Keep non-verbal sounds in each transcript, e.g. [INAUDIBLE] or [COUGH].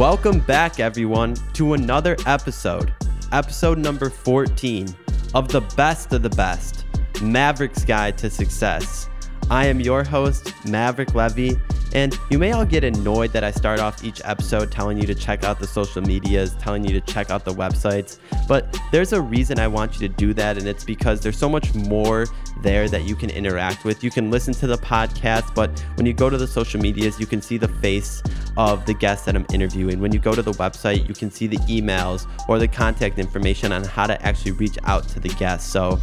Welcome back, everyone, to another episode, episode number 14 of the best of the best Maverick's Guide to Success. I am your host, Maverick Levy, and you may all get annoyed that I start off each episode telling you to check out the social medias, telling you to check out the websites, but there's a reason I want you to do that, and it's because there's so much more there that you can interact with. You can listen to the podcast, but when you go to the social medias, you can see the face of the guest that I'm interviewing. When you go to the website, you can see the emails or the contact information on how to actually reach out to the guest. So,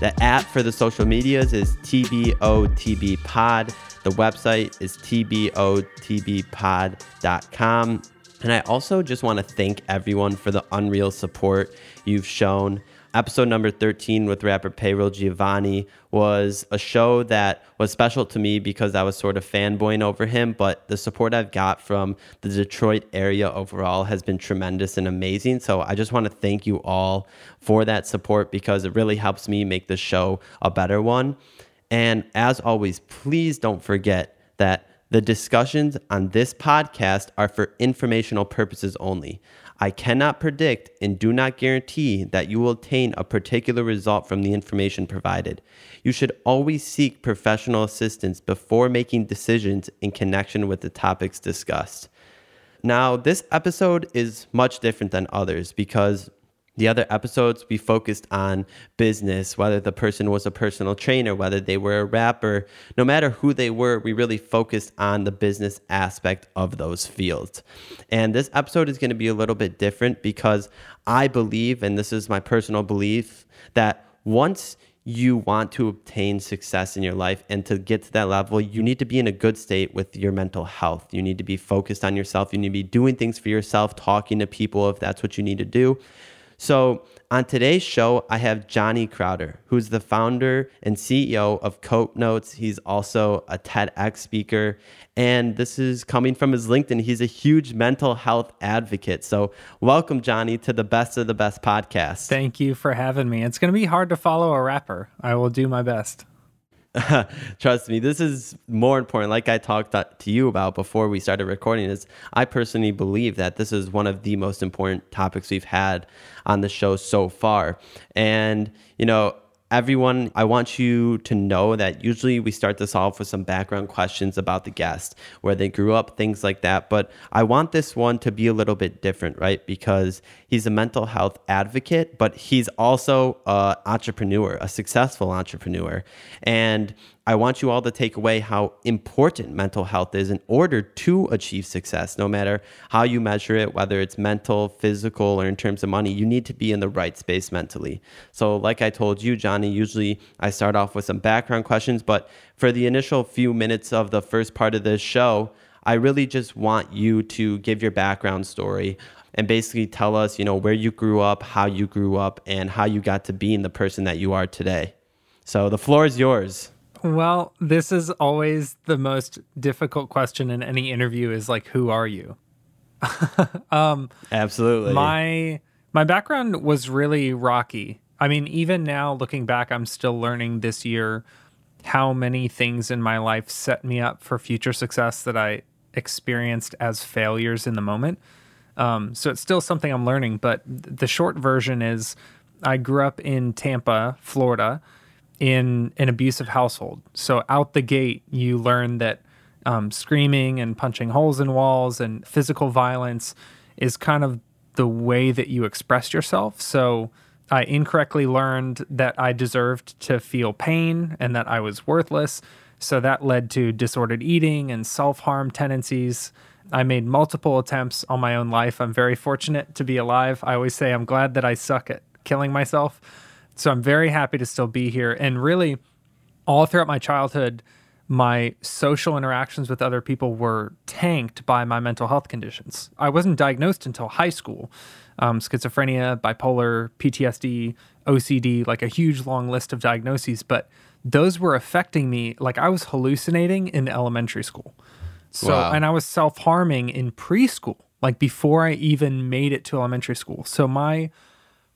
the app for the social medias is TBOTB Pod. The website is TBOTBpod.com. And I also just want to thank everyone for the unreal support you've shown episode number 13 with rapper Payroll Giovanni was a show that was special to me because I was sort of fanboying over him. But the support I've got from the Detroit area overall has been tremendous and amazing. So I just want to thank you all for that support because it really helps me make the show a better one. And as always, please don't forget that the discussions on this podcast are for informational purposes only. I cannot predict and do not guarantee that you will obtain a particular result from the information provided. You should always seek professional assistance before making decisions in connection with the topics discussed. Now, this episode is much different than others because the other episodes, we focused on business, whether the person was a personal trainer, whether they were a rapper, no matter who they were, we really focused on the business aspect of those fields. And this episode is going to be a little bit different because I believe, and this is my personal belief, that once you want to obtain success in your life and to get to that level, you need to be in a good state with your mental health. You need to be focused on yourself. You need to be doing things for yourself, talking to people if that's what you need to do. So, on today's show, I have Johnny Crowder, who's the founder and CEO of Cope Notes. He's also a TEDx speaker. And this is coming from his LinkedIn. He's a huge mental health advocate. So, welcome, Johnny, to the Best of the Best podcast. Thank you for having me. It's going to be hard to follow a rapper. I will do my best. [LAUGHS] Trust me, this is more important. Like I talked to you about before we started recording, is I personally believe that this is one of the most important topics we've had on the show so far. And, you know, everyone, I want you to know that usually we start this off with some background questions about the guest, where they grew up, things like that. But I want this one to be a little bit different, right? Because he's a mental health advocate, but he's also an entrepreneur, a successful entrepreneur. And I want you all to take away how important mental health is in order to achieve success, no matter how you measure it, whether it's mental, physical, or in terms of money. You need to be in the right space mentally. So, like I told you, Johnny, usually I start off with some background questions, but for the initial few minutes of the first part of this show, I really just want you to give your background story and basically tell us, you know, where you grew up, how you grew up, and how you got to being the person that you are today. So the floor is yours. Well, this is always the most difficult question in any interview is like who are you? [LAUGHS] um Absolutely. My my background was really rocky. I mean, even now looking back, I'm still learning this year how many things in my life set me up for future success that I experienced as failures in the moment. Um, so it's still something I'm learning, but the short version is I grew up in Tampa, Florida in an abusive household. So out the gate, you learn that um, screaming and punching holes in walls and physical violence is kind of the way that you express yourself. So I incorrectly learned that I deserved to feel pain and that I was worthless. So that led to disordered eating and self harm tendencies. I made multiple attempts on my own life. I'm very fortunate to be alive. I always say I'm glad that I suck at killing myself so I'm very happy to still be here. And really, all throughout my childhood, my social interactions with other people were tanked by my mental health conditions. I wasn't diagnosed until high school um, schizophrenia, bipolar, PTSD, OCD, like a huge long list of diagnoses. But those were affecting me. Like I was hallucinating in elementary school. So, wow. and I was self harming in preschool, like before I even made it to elementary school. So, my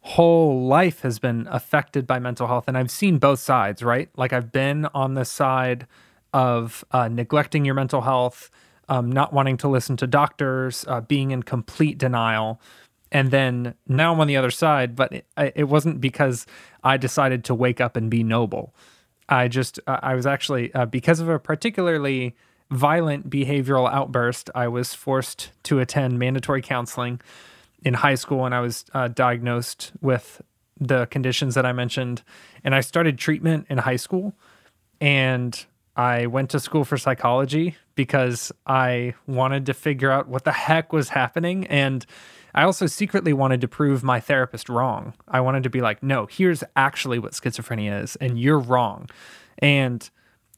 whole life has been affected by mental health and i've seen both sides right like i've been on the side of uh, neglecting your mental health um, not wanting to listen to doctors, uh, being in complete denial. And then now I'm on the other side, but it, it wasn't because I decided to wake up and be noble. I just, uh, I was actually, uh, because of a particularly violent behavioral outburst, I was forced to attend mandatory counseling in high school and I was uh, diagnosed with the conditions that I mentioned. And I started treatment in high school. And I went to school for psychology because I wanted to figure out what the heck was happening. And I also secretly wanted to prove my therapist wrong. I wanted to be like, no, here's actually what schizophrenia is, and you're wrong. And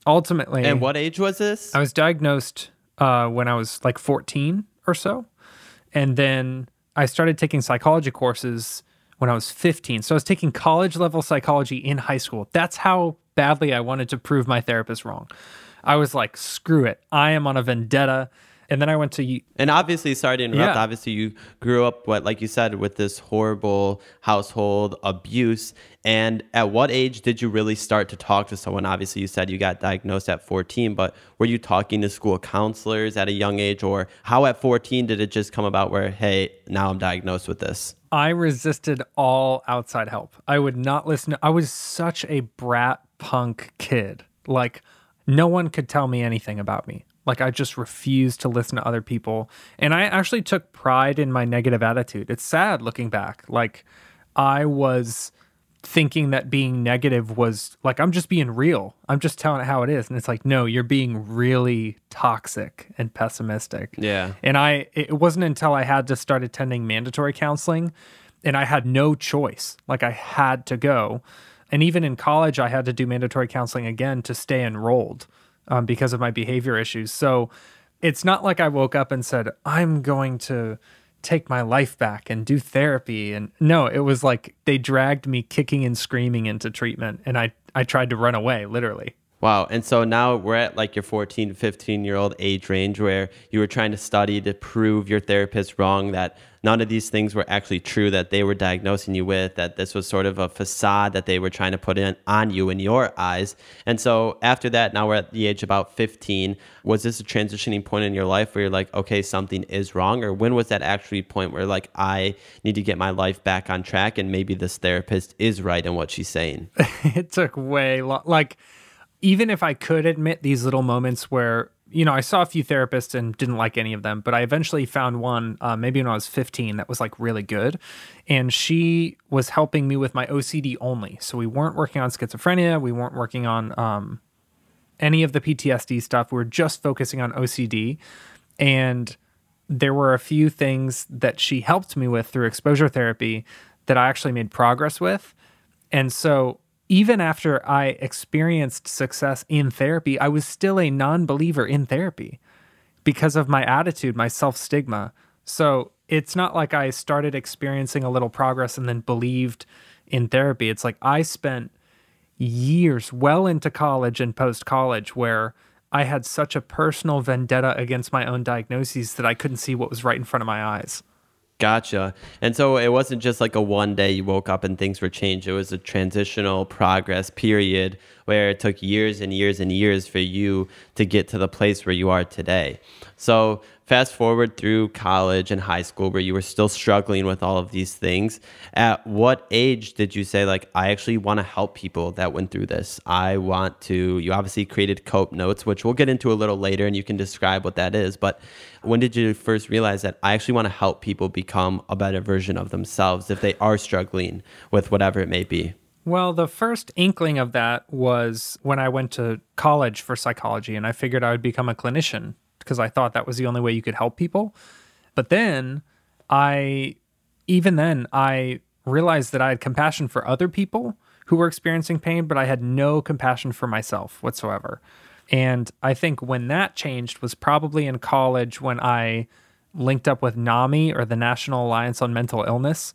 ultimately. And what age was this? I was diagnosed uh, when I was like 14 or so. And then I started taking psychology courses when I was 15. So I was taking college level psychology in high school. That's how badly I wanted to prove my therapist wrong. I was like, screw it. I am on a vendetta. And then I went to. And obviously, sorry to interrupt. Yeah. Obviously, you grew up, what, like you said, with this horrible household abuse. And at what age did you really start to talk to someone? Obviously, you said you got diagnosed at 14, but were you talking to school counselors at a young age? Or how at 14 did it just come about where, hey, now I'm diagnosed with this? I resisted all outside help. I would not listen. I was such a brat punk kid. Like, no one could tell me anything about me. Like, I just refused to listen to other people. And I actually took pride in my negative attitude. It's sad looking back. Like, I was thinking that being negative was like, I'm just being real. I'm just telling it how it is. And it's like, no, you're being really toxic and pessimistic. Yeah. And I, it wasn't until I had to start attending mandatory counseling and I had no choice. Like, I had to go. And even in college, I had to do mandatory counseling again to stay enrolled um, because of my behavior issues. So it's not like I woke up and said, I'm going to take my life back and do therapy. And no, it was like they dragged me kicking and screaming into treatment. And I, I tried to run away, literally. Wow. And so now we're at like your 14, 15 year old age range where you were trying to study to prove your therapist wrong that none of these things were actually true that they were diagnosing you with, that this was sort of a facade that they were trying to put in on you in your eyes. And so after that, now we're at the age about 15. Was this a transitioning point in your life where you're like, okay, something is wrong? Or when was that actually point where like, I need to get my life back on track and maybe this therapist is right in what she's saying? [LAUGHS] it took way long. Like, even if I could admit these little moments where, you know, I saw a few therapists and didn't like any of them, but I eventually found one, uh, maybe when I was 15, that was like really good. And she was helping me with my OCD only. So we weren't working on schizophrenia, we weren't working on um, any of the PTSD stuff. We were just focusing on OCD. And there were a few things that she helped me with through exposure therapy that I actually made progress with. And so even after I experienced success in therapy, I was still a non believer in therapy because of my attitude, my self stigma. So it's not like I started experiencing a little progress and then believed in therapy. It's like I spent years well into college and post college where I had such a personal vendetta against my own diagnoses that I couldn't see what was right in front of my eyes. Gotcha. And so it wasn't just like a one day you woke up and things were changed. It was a transitional progress period where it took years and years and years for you to get to the place where you are today. So fast forward through college and high school where you were still struggling with all of these things at what age did you say like i actually want to help people that went through this. I want to you obviously created cope notes which we'll get into a little later and you can describe what that is but when did you first realize that i actually want to help people become a better version of themselves if they are struggling with whatever it may be well, the first inkling of that was when I went to college for psychology and I figured I would become a clinician because I thought that was the only way you could help people. But then I, even then, I realized that I had compassion for other people who were experiencing pain, but I had no compassion for myself whatsoever. And I think when that changed was probably in college when I linked up with NAMI or the National Alliance on Mental Illness.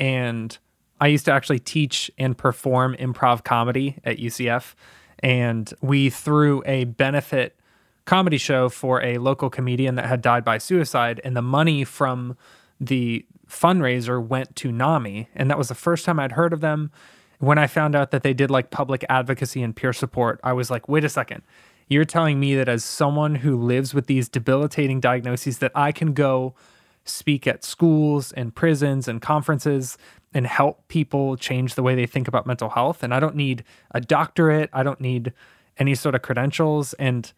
And I used to actually teach and perform improv comedy at UCF. And we threw a benefit comedy show for a local comedian that had died by suicide. And the money from the fundraiser went to NAMI. And that was the first time I'd heard of them. When I found out that they did like public advocacy and peer support, I was like, wait a second. You're telling me that as someone who lives with these debilitating diagnoses that I can go speak at schools and prisons and conferences and help people change the way they think about mental health and I don't need a doctorate, I don't need any sort of credentials and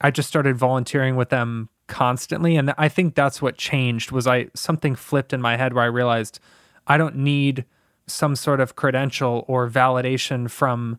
I just started volunteering with them constantly and I think that's what changed was I something flipped in my head where I realized I don't need some sort of credential or validation from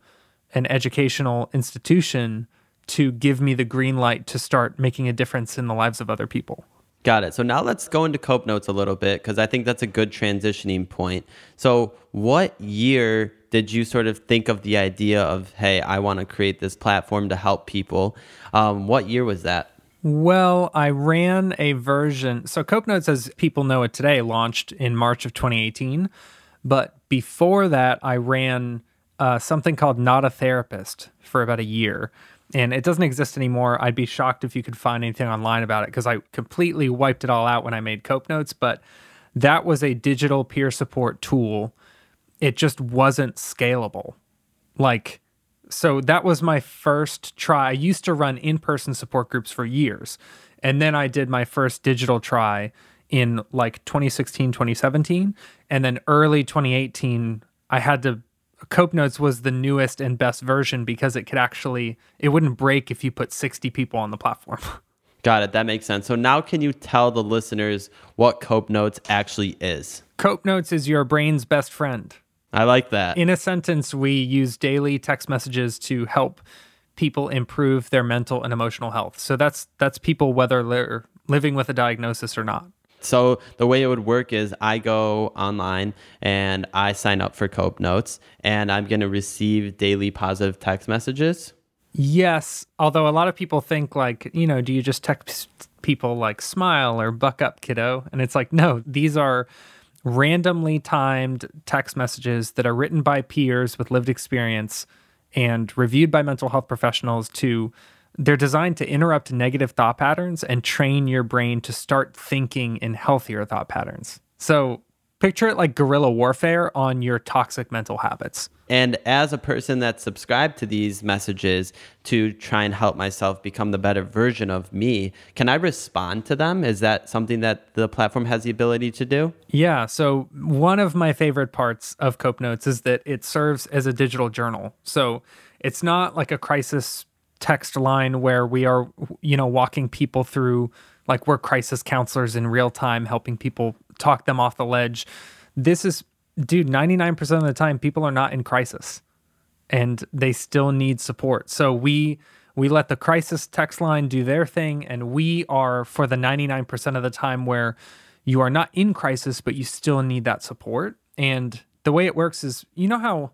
an educational institution to give me the green light to start making a difference in the lives of other people. Got it. So now let's go into Cope Notes a little bit because I think that's a good transitioning point. So, what year did you sort of think of the idea of, hey, I want to create this platform to help people? Um, what year was that? Well, I ran a version. So, Cope Notes, as people know it today, launched in March of 2018. But before that, I ran uh, something called Not a Therapist for about a year. And it doesn't exist anymore. I'd be shocked if you could find anything online about it because I completely wiped it all out when I made Cope Notes. But that was a digital peer support tool. It just wasn't scalable. Like, so that was my first try. I used to run in person support groups for years. And then I did my first digital try in like 2016, 2017. And then early 2018, I had to Cope Notes was the newest and best version because it could actually it wouldn't break if you put 60 people on the platform. [LAUGHS] Got it. That makes sense. So now can you tell the listeners what Cope Notes actually is? Cope Notes is your brain's best friend. I like that. In a sentence, we use daily text messages to help people improve their mental and emotional health. So that's that's people whether they're living with a diagnosis or not. So the way it would work is I go online and I sign up for Cope Notes and I'm going to receive daily positive text messages. Yes, although a lot of people think like, you know, do you just text people like smile or buck up kiddo? And it's like, no, these are randomly timed text messages that are written by peers with lived experience and reviewed by mental health professionals to they're designed to interrupt negative thought patterns and train your brain to start thinking in healthier thought patterns. So picture it like guerrilla warfare on your toxic mental habits. And as a person that subscribed to these messages to try and help myself become the better version of me, can I respond to them? Is that something that the platform has the ability to do? Yeah. So, one of my favorite parts of Cope Notes is that it serves as a digital journal. So, it's not like a crisis text line where we are, you know, walking people through, like we're crisis counselors in real time, helping people talk them off the ledge. This is, dude, 99% of the time, people are not in crisis and they still need support. So we, we let the crisis text line do their thing and we are for the 99% of the time where you are not in crisis but you still need that support and the way it works is you know how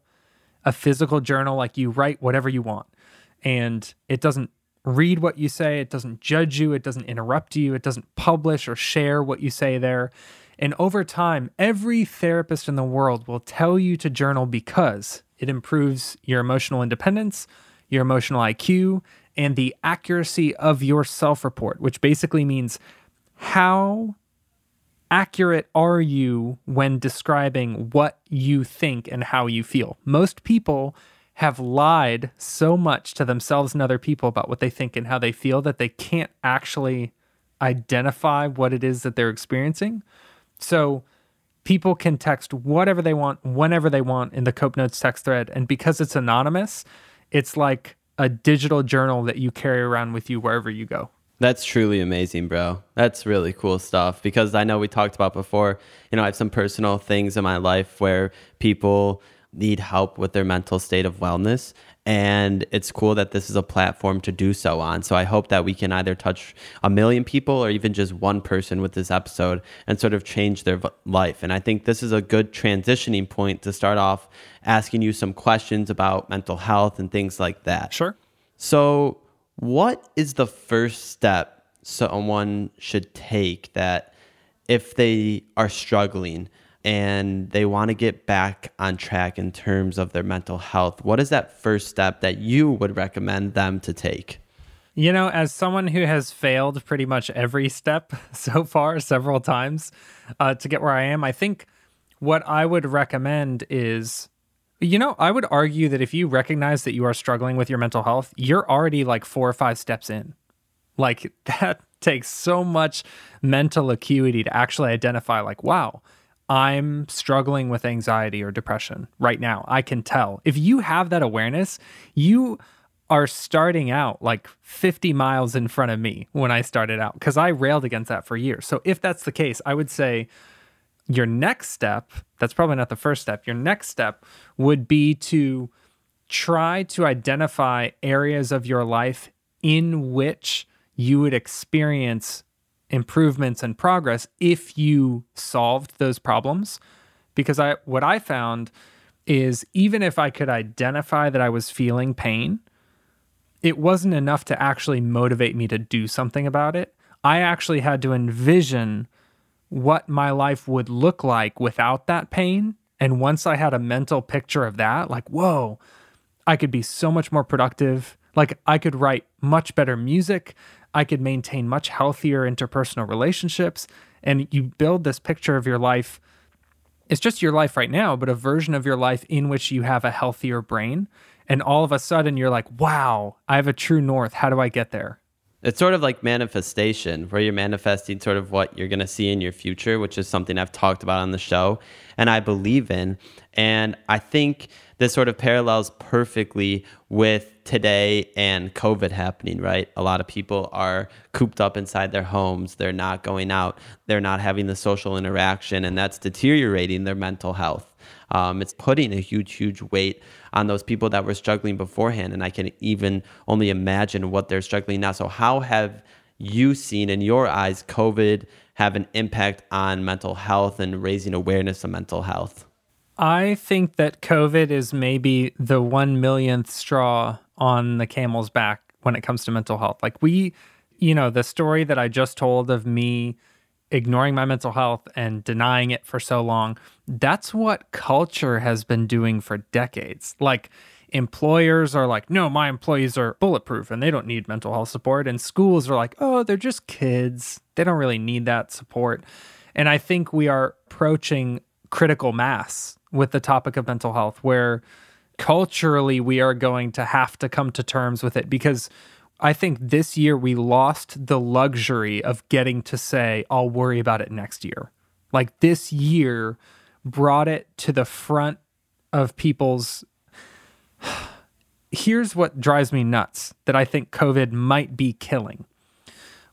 a physical journal like you write whatever you want and it doesn't read what you say, it doesn't judge you, it doesn't interrupt you, it doesn't publish or share what you say there. And over time, every therapist in the world will tell you to journal because it improves your emotional independence, your emotional IQ, and the accuracy of your self report, which basically means how accurate are you when describing what you think and how you feel. Most people have lied so much to themselves and other people about what they think and how they feel that they can't actually identify what it is that they're experiencing. So people can text whatever they want, whenever they want in the Cope Notes text thread. And because it's anonymous, it's like a digital journal that you carry around with you wherever you go. That's truly amazing, bro. That's really cool stuff because I know we talked about before, you know, I have some personal things in my life where people need help with their mental state of wellness. And it's cool that this is a platform to do so on. So I hope that we can either touch a million people or even just one person with this episode and sort of change their life. And I think this is a good transitioning point to start off asking you some questions about mental health and things like that. Sure. So, what is the first step someone should take that if they are struggling? And they want to get back on track in terms of their mental health, what is that first step that you would recommend them to take? You know, as someone who has failed pretty much every step [LAUGHS] so far, several times uh, to get where I am, I think what I would recommend is You know, I would argue that if you recognize that you are struggling with your mental health, you're already like four or five steps in. Like [LAUGHS] that takes so much mental acuity to actually identify, like, wow, I'm struggling with anxiety or depression right now. I can tell. If you have that awareness, you are starting out like 50 miles in front of me when I started out because I railed against that for years. So if that's the case, I would say your next step, that's probably not the first step, your next step would be to try to identify areas of your life in which you would experience improvements and progress if you solved those problems because I what I found is even if I could identify that I was feeling pain, it wasn't enough to actually motivate me to do something about it. I actually had to envision what my life would look like without that pain. And once I had a mental picture of that, like, whoa, I could be so much more productive. Like, I could write much better music. I could maintain much healthier interpersonal relationships. And you build this picture of your life. It's just your life right now, but a version of your life in which you have a healthier brain. And all of a sudden, you're like, wow, I have a true north. How do I get there? It's sort of like manifestation, where you're manifesting sort of what you're going to see in your future, which is something I've talked about on the show and I believe in. And I think this sort of parallels perfectly with today and COVID happening, right? A lot of people are cooped up inside their homes. They're not going out. They're not having the social interaction, and that's deteriorating their mental health. Um, it's putting a huge, huge weight on those people that were struggling beforehand. And I can even only imagine what they're struggling now. So, how have you seen in your eyes COVID have an impact on mental health and raising awareness of mental health? I think that COVID is maybe the one millionth straw on the camel's back when it comes to mental health. Like, we, you know, the story that I just told of me ignoring my mental health and denying it for so long, that's what culture has been doing for decades. Like, employers are like, no, my employees are bulletproof and they don't need mental health support. And schools are like, oh, they're just kids. They don't really need that support. And I think we are approaching critical mass with the topic of mental health, where culturally we are going to have to come to terms with it because I think this year we lost the luxury of getting to say, I'll worry about it next year. Like this year brought it to the front of people's. [SIGHS] Here's what drives me nuts that I think COVID might be killing.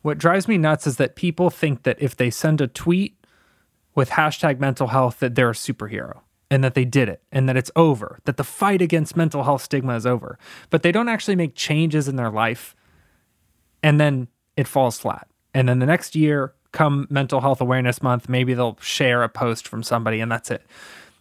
What drives me nuts is that people think that if they send a tweet with hashtag mental health, that they're a superhero and that they did it and that it's over, that the fight against mental health stigma is over. But they don't actually make changes in their life and then it falls flat. And then the next year, come mental health awareness month, maybe they'll share a post from somebody and that's it.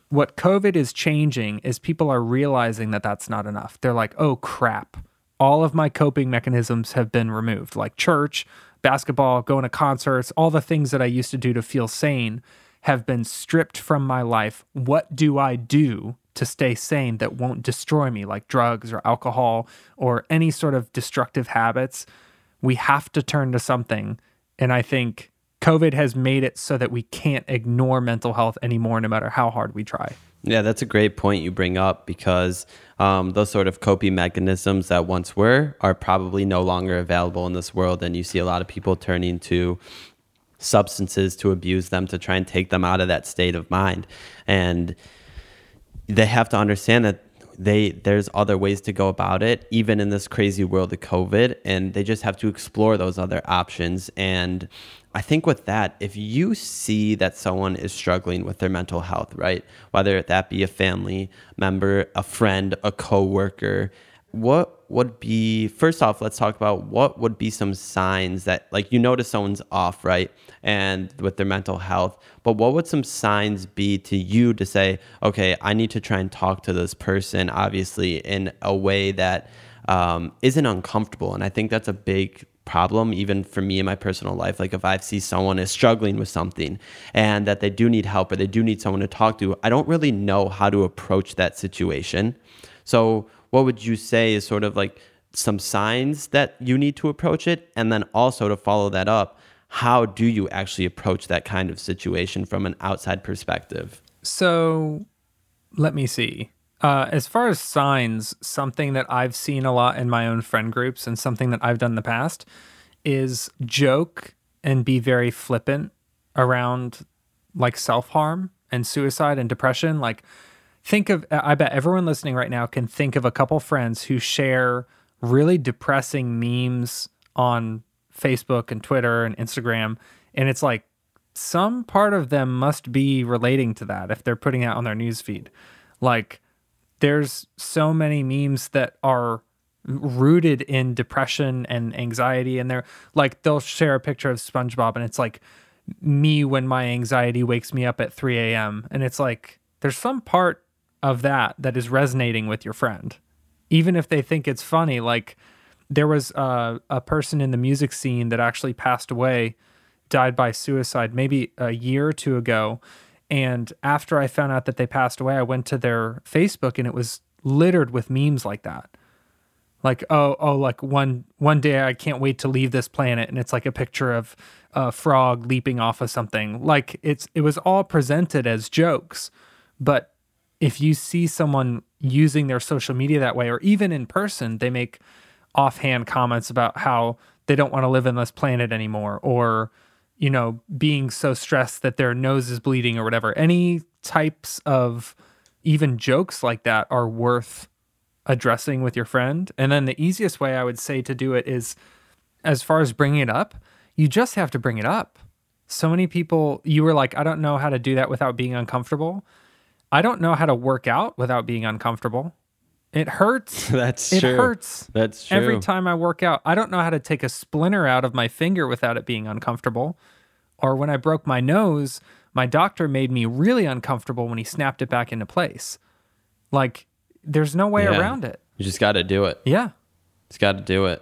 What COVID is changing is people are realizing that that's not enough. They're like, oh crap, all of my coping mechanisms have been removed, like church, basketball, going to concerts, all the things that I used to do to feel sane have been stripped from my life. What do I do to stay sane that won't destroy me, like drugs or alcohol or any sort of destructive habits? We have to turn to something. And I think COVID has made it so that we can't ignore mental health anymore, no matter how hard we try. Yeah, that's a great point you bring up because um, those sort of coping mechanisms that once were are probably no longer available in this world. And you see a lot of people turning to substances to abuse them to try and take them out of that state of mind. And they have to understand that they there's other ways to go about it even in this crazy world of covid and they just have to explore those other options. And i think with that if you see that someone is struggling with their mental health right whether that be a family member a friend a coworker what would be first off let's talk about what would be some signs that like you notice someone's off right and with their mental health but what would some signs be to you to say okay i need to try and talk to this person obviously in a way that um, not uncomfortable and i think that's a big problem even for me in my personal life like if i see someone is struggling with something and that they do need help or they do need someone to talk to i don't really know how to approach that situation. So what would you say is sort of like some signs that you need to approach it? And then also to follow that up, how do you actually approach that kind of situation from an outside perspective? So let me see. Uh, as far as signs, something that I've seen a lot in my own friend groups and something that I've done in the past is joke and be very flippant around like self harm and suicide and depression. Like, think of, uh, I bet everyone listening right now can think of a couple friends who share really depressing memes on Facebook and Twitter and Instagram. And it's like some part of them must be relating to that if they're putting that on their newsfeed. Like, there's so many memes that are rooted in depression and anxiety and they're like they'll share a picture of SpongeBob and it's like me when my anxiety wakes me up at 3 a.m. and it's like there's some part of that that is resonating with your friend even if they think it's funny like there was a, a person in the music scene that actually passed away died by suicide maybe a year or two ago and after I found out that they passed away, I went to their Facebook and it was littered with memes like that. Like, oh, oh, like one one day I can't wait to leave this planet, and it's like a picture of a frog leaping off of something. Like it's it was all presented as jokes, but if you see someone using their social media that way, or even in person, they make offhand comments about how they don't want to live on this planet anymore, or you know, being so stressed that their nose is bleeding or whatever. Any types of even jokes like that are worth addressing with your friend. And then the easiest way I would say to do it is as far as bringing it up, you just have to bring it up. So many people, you were like, I don't know how to do that without being uncomfortable. I don't know how to work out without being uncomfortable. It hurts. [LAUGHS] That's it true. hurts. That's true. Every time I work out, I don't know how to take a splinter out of my finger without it being uncomfortable. Or when I broke my nose, my doctor made me really uncomfortable when he snapped it back into place. Like, there's no way Yeah. around it. You just got to do it. Yeah. Just got to do it.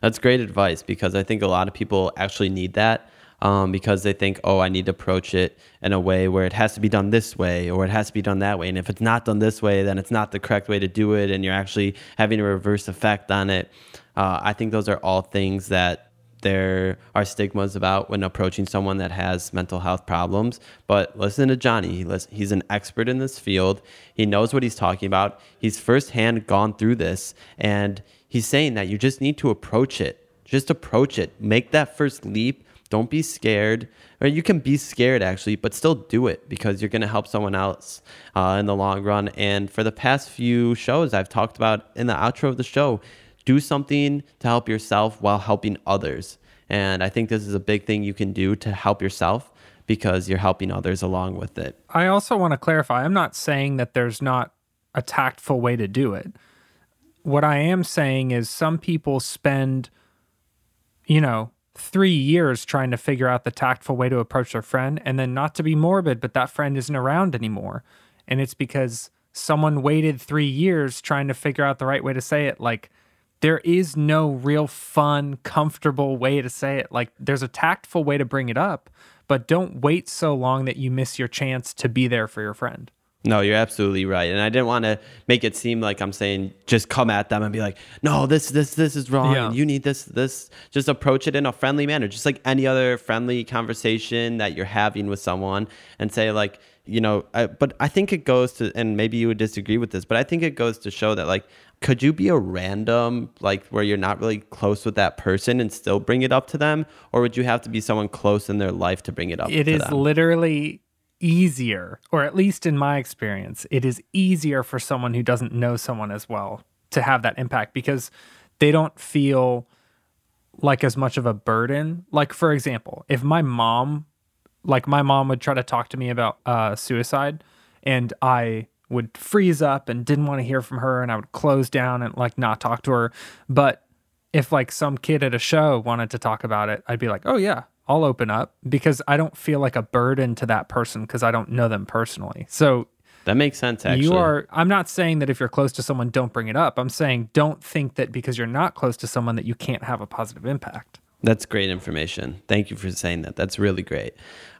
That's great advice because I think a lot of people actually need that um, because they think, oh, I need to approach it in a way where it has to be done this way or it has to be done that way. And if it's not done this way, then it's not the correct way to do it. And you're actually having a reverse effect on it. Uh, I think those are all things that there are stigmas about when approaching someone that has mental health problems. But listen to Johnny. He's an expert in this field. He knows what he's talking about. He's firsthand gone through this. And he's saying that you just need to approach it. Just approach it. Make that first leap. Don't be scared. Or you can be scared actually, but still do it because you're going to help someone else uh, in the long run. And for the past few shows, I've talked about in the outro of the show, do something to help yourself while helping others. And I think this is a big thing you can do to help yourself because you're helping others along with it. I also want to clarify I'm not saying that there's not a tactful way to do it. What I am saying is some people spend, you know, three years trying to figure out the tactful way to approach their friend. And then, not to be morbid, but that friend isn't around anymore. And it's because someone waited three years trying to figure out the right way to say it. Like, there is no real fun, comfortable way to say it. Like, there's a tactful way to bring it up, but don't wait so long that you miss your chance to be there for your friend. No, you're absolutely right. And I didn't want to make it seem like I'm saying just come at them and be like, no, this, this, this is wrong. Yeah. You need this, this. Just approach it in a friendly manner, just like any other friendly conversation that you're having with someone and say, like, you know, I, but I think it goes to, and maybe you would disagree with this, but I think it goes to show that, like, could you be a random, like, where you're not really close with that person and still bring it up to them? Or would you have to be someone close in their life to bring it up It is them? literally easier, or at least in my experience, it is easier for someone who doesn't know someone as well to have that impact because they don't feel like as much of a burden. Like, for example, if my mom, like, my mom would try to talk to me about uh, suicide and I would freeze up and didn't want to hear from her and I would close down and like not talk to her. But if like some kid at a show wanted to talk about it, I'd be like, oh yeah, I'll open up because I don't feel like a burden to that person because I don't know them personally. So that makes sense, actually. you are, I'm not saying that if you're close to someone, don't bring it up. I'm saying don't think that because you're not close to someone that you can't have a positive impact. That's great information. Thank you for saying that. That's really great.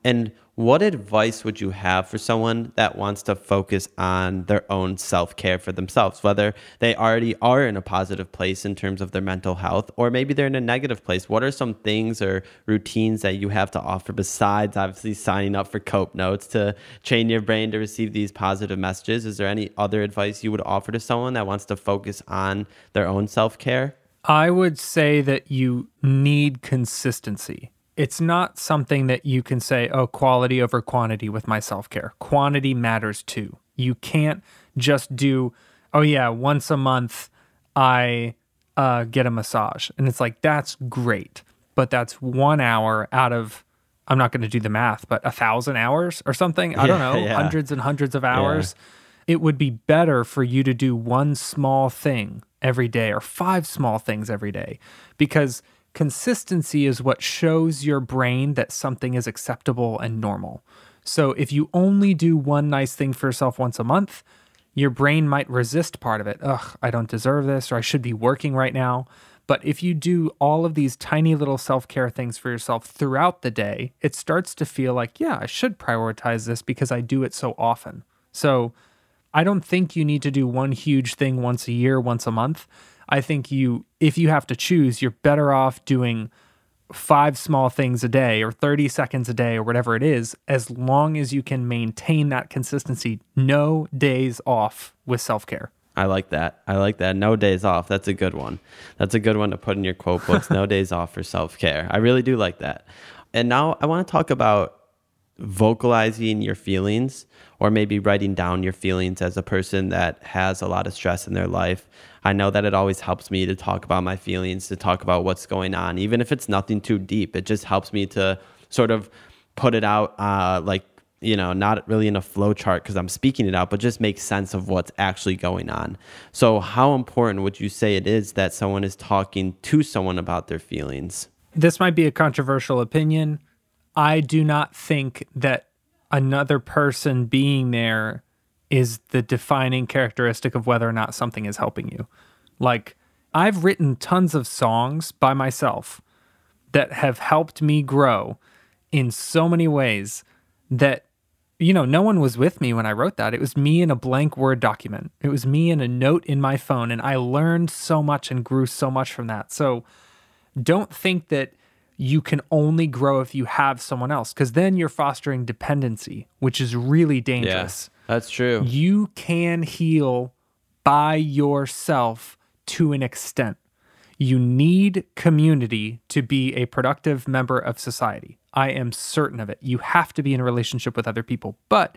And what advice would you have for someone that wants to focus on their own self care for themselves, whether they already are in a positive place in terms of their mental health, or maybe they're in a negative place? What are some things or routines that you have to offer besides obviously signing up for Cope Notes to train your brain to receive these positive messages? Is there any other advice you would offer to someone that wants to focus on their own self care? I would say that you need consistency it's not something that you can say, oh, quality over quantity with my self care. Quantity matters too. You can't just do, oh, yeah, once a month I uh, get a massage. And it's like, that's great. But that's one hour out of, I'm not going to do the math, but a thousand hours or something. I don't know, yeah. hundreds and hundreds of hours. Yeah. It would be better for you to do one small thing every day or five small things every day because Consistency is what shows your brain that something is acceptable and normal. So if you only do one nice thing for yourself once a month, your brain might resist part of it. Ugh, I don't deserve this, or I should be working right now. But if you do all of these tiny little self care things for yourself throughout the day, it starts to feel like, yeah, I should prioritize this because I do it so often. So I don't think you need to do one huge thing once a year, once a month. I think you, if you have to choose, you're better off doing five small things a day or 30 seconds a day or whatever it is, as long as you can maintain that consistency. No days off with self care. I like that. I like that. No days off. That's a good one. That's a good one to put in your quote books. no [LAUGHS] days off for self care. I really do like that. And now I want to talk about vocalizing your feelings or maybe writing down your feelings as a person that has a lot of stress in their life. I know that it always helps me to talk about my feelings, to talk about what's going on, even if it's nothing too deep. It just helps me to sort of put it out, uh, like, you know, not really in a flow chart because I'm speaking it out, but just make sense of what's actually going on. So, how important would you say it is that someone is talking to someone about their feelings? This might be a controversial opinion. I do not think that another person being there is the defining characteristic of whether or not something is helping you. Like, I've written tons of songs by myself that have helped me grow in so many ways that, you know, no one was with me when I wrote that. It was me in a blank Word document, it was me in a note in my phone. And I learned so much and grew so much from that. So don't think that you can only grow if you have someone else because then you're fostering dependency, which is really dangerous. That's true. You can heal by yourself to an extent. You need community to be a productive member of society. I am certain of it. You have to be in a relationship with other people, but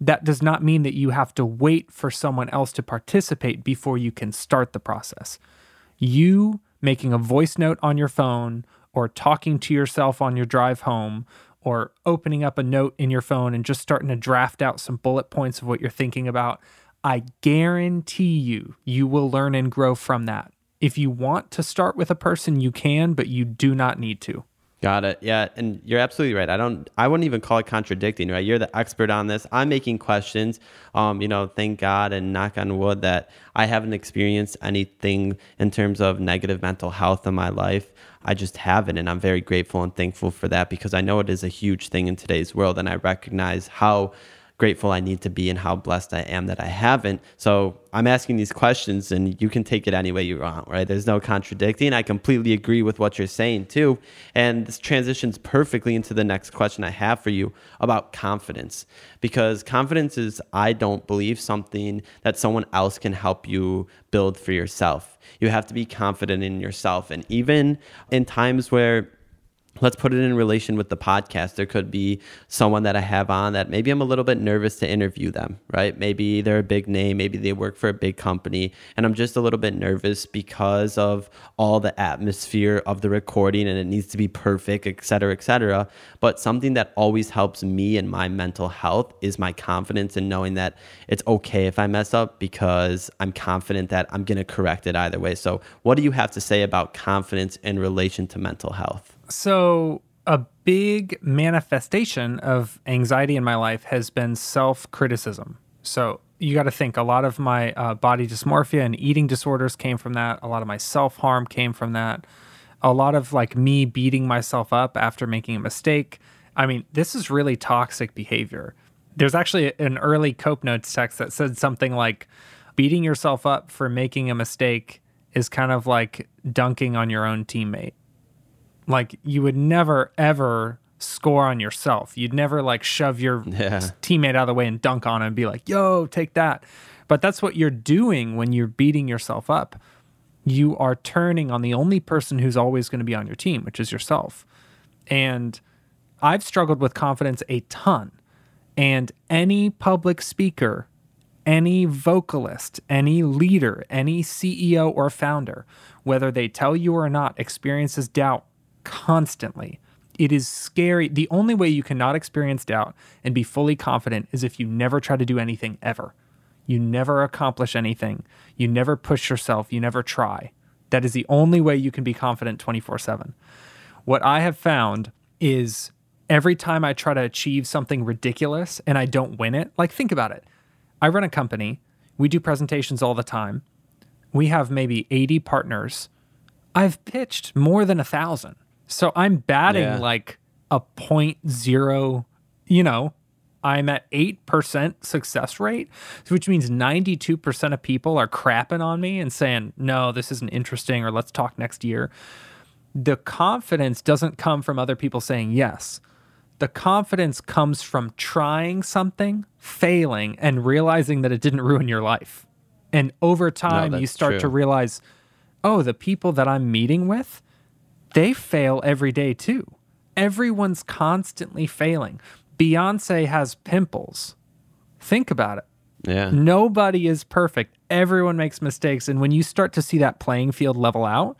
that does not mean that you have to wait for someone else to participate before you can start the process. You making a voice note on your phone or talking to yourself on your drive home or opening up a note in your phone and just starting to draft out some bullet points of what you're thinking about, I guarantee you, you will learn and grow from that. If you want to start with a person, you can, but you do not need to. Got it. Yeah, and you're absolutely right. I don't. I wouldn't even call it contradicting. Right? You're the expert on this. I'm making questions. Um, you know, thank God and knock on wood that I haven't experienced anything in terms of negative mental health in my life. I just haven't. And I'm very grateful and thankful for that because I know it is a huge thing in today's world. And I recognize how grateful I need to be and how blessed I am that I haven't. So I'm asking these questions and you can take it any way you want, right? There's no contradicting. I completely agree with what you're saying too. And this transitions perfectly into the next question I have for you about confidence. Because confidence is, I don't believe, something that someone else can help you build for yourself. You have to be confident in yourself. And even in times where let's put it in relation with the podcast. There could be someone that I have on that maybe I'm a little bit nervous to interview them, right? Maybe they're a big name, maybe they work for a big company, and I'm just a little bit nervous because of all the atmosphere of the recording and it needs to be perfect, et cetera, et cetera. But something that always helps me and my mental health is my confidence in knowing that it's okay if I mess up because I'm confident that I'm going to correct it either way. So, what do you have to say about confidence in relation to mental health? So, a big manifestation of anxiety in my life has been self criticism. So, you got to think a lot of my uh, body dysmorphia and eating disorders came from that. A lot of my self harm came from that. A lot of like me beating myself up after making a mistake I mean, this is really toxic behavior. There's actually an early Cope Notes text that said something like beating yourself up for making a mistake is kind of like dunking on your own teammate. Like you would never ever score on yourself. You'd never like shove your [LAUGHS] Yeah. teammate out of the way and dunk on him and be like, yo, take that. But that's what you're doing when you're beating yourself up. You are turning on the only person who's always going to be on your team, which is yourself. And I've struggled with confidence a ton. And any public speaker, any vocalist, any leader, any CEO or founder, whether they tell you or not, experiences doubt constantly. It is scary. The only way you cannot experience doubt and be fully confident is if you never try to do anything ever. You never accomplish anything. You never push yourself. You never try. That is the only way you can be confident 24 7. What I have found is every time I try to achieve something ridiculous and I don't win it, like think about it. I run a company, we do presentations all the time. We have maybe 80 partners. I've pitched more than a thousand. So I'm batting Yeah. like a point zero, you know, I'm at 8% success rate, which means 92% of people are crapping on me and saying, no, this isn't interesting or let's talk next year. The confidence doesn't come from other people saying yes. The confidence comes from trying something, failing, and realizing that it didn't ruin your life. And over time, you that's start to realize, oh, the people that I'm meeting with, they fail every day too. Everyone's constantly failing. Beyonce has pimples. Think about it. Yeah. Nobody is perfect. Everyone makes mistakes. And when you start to see that playing field level out,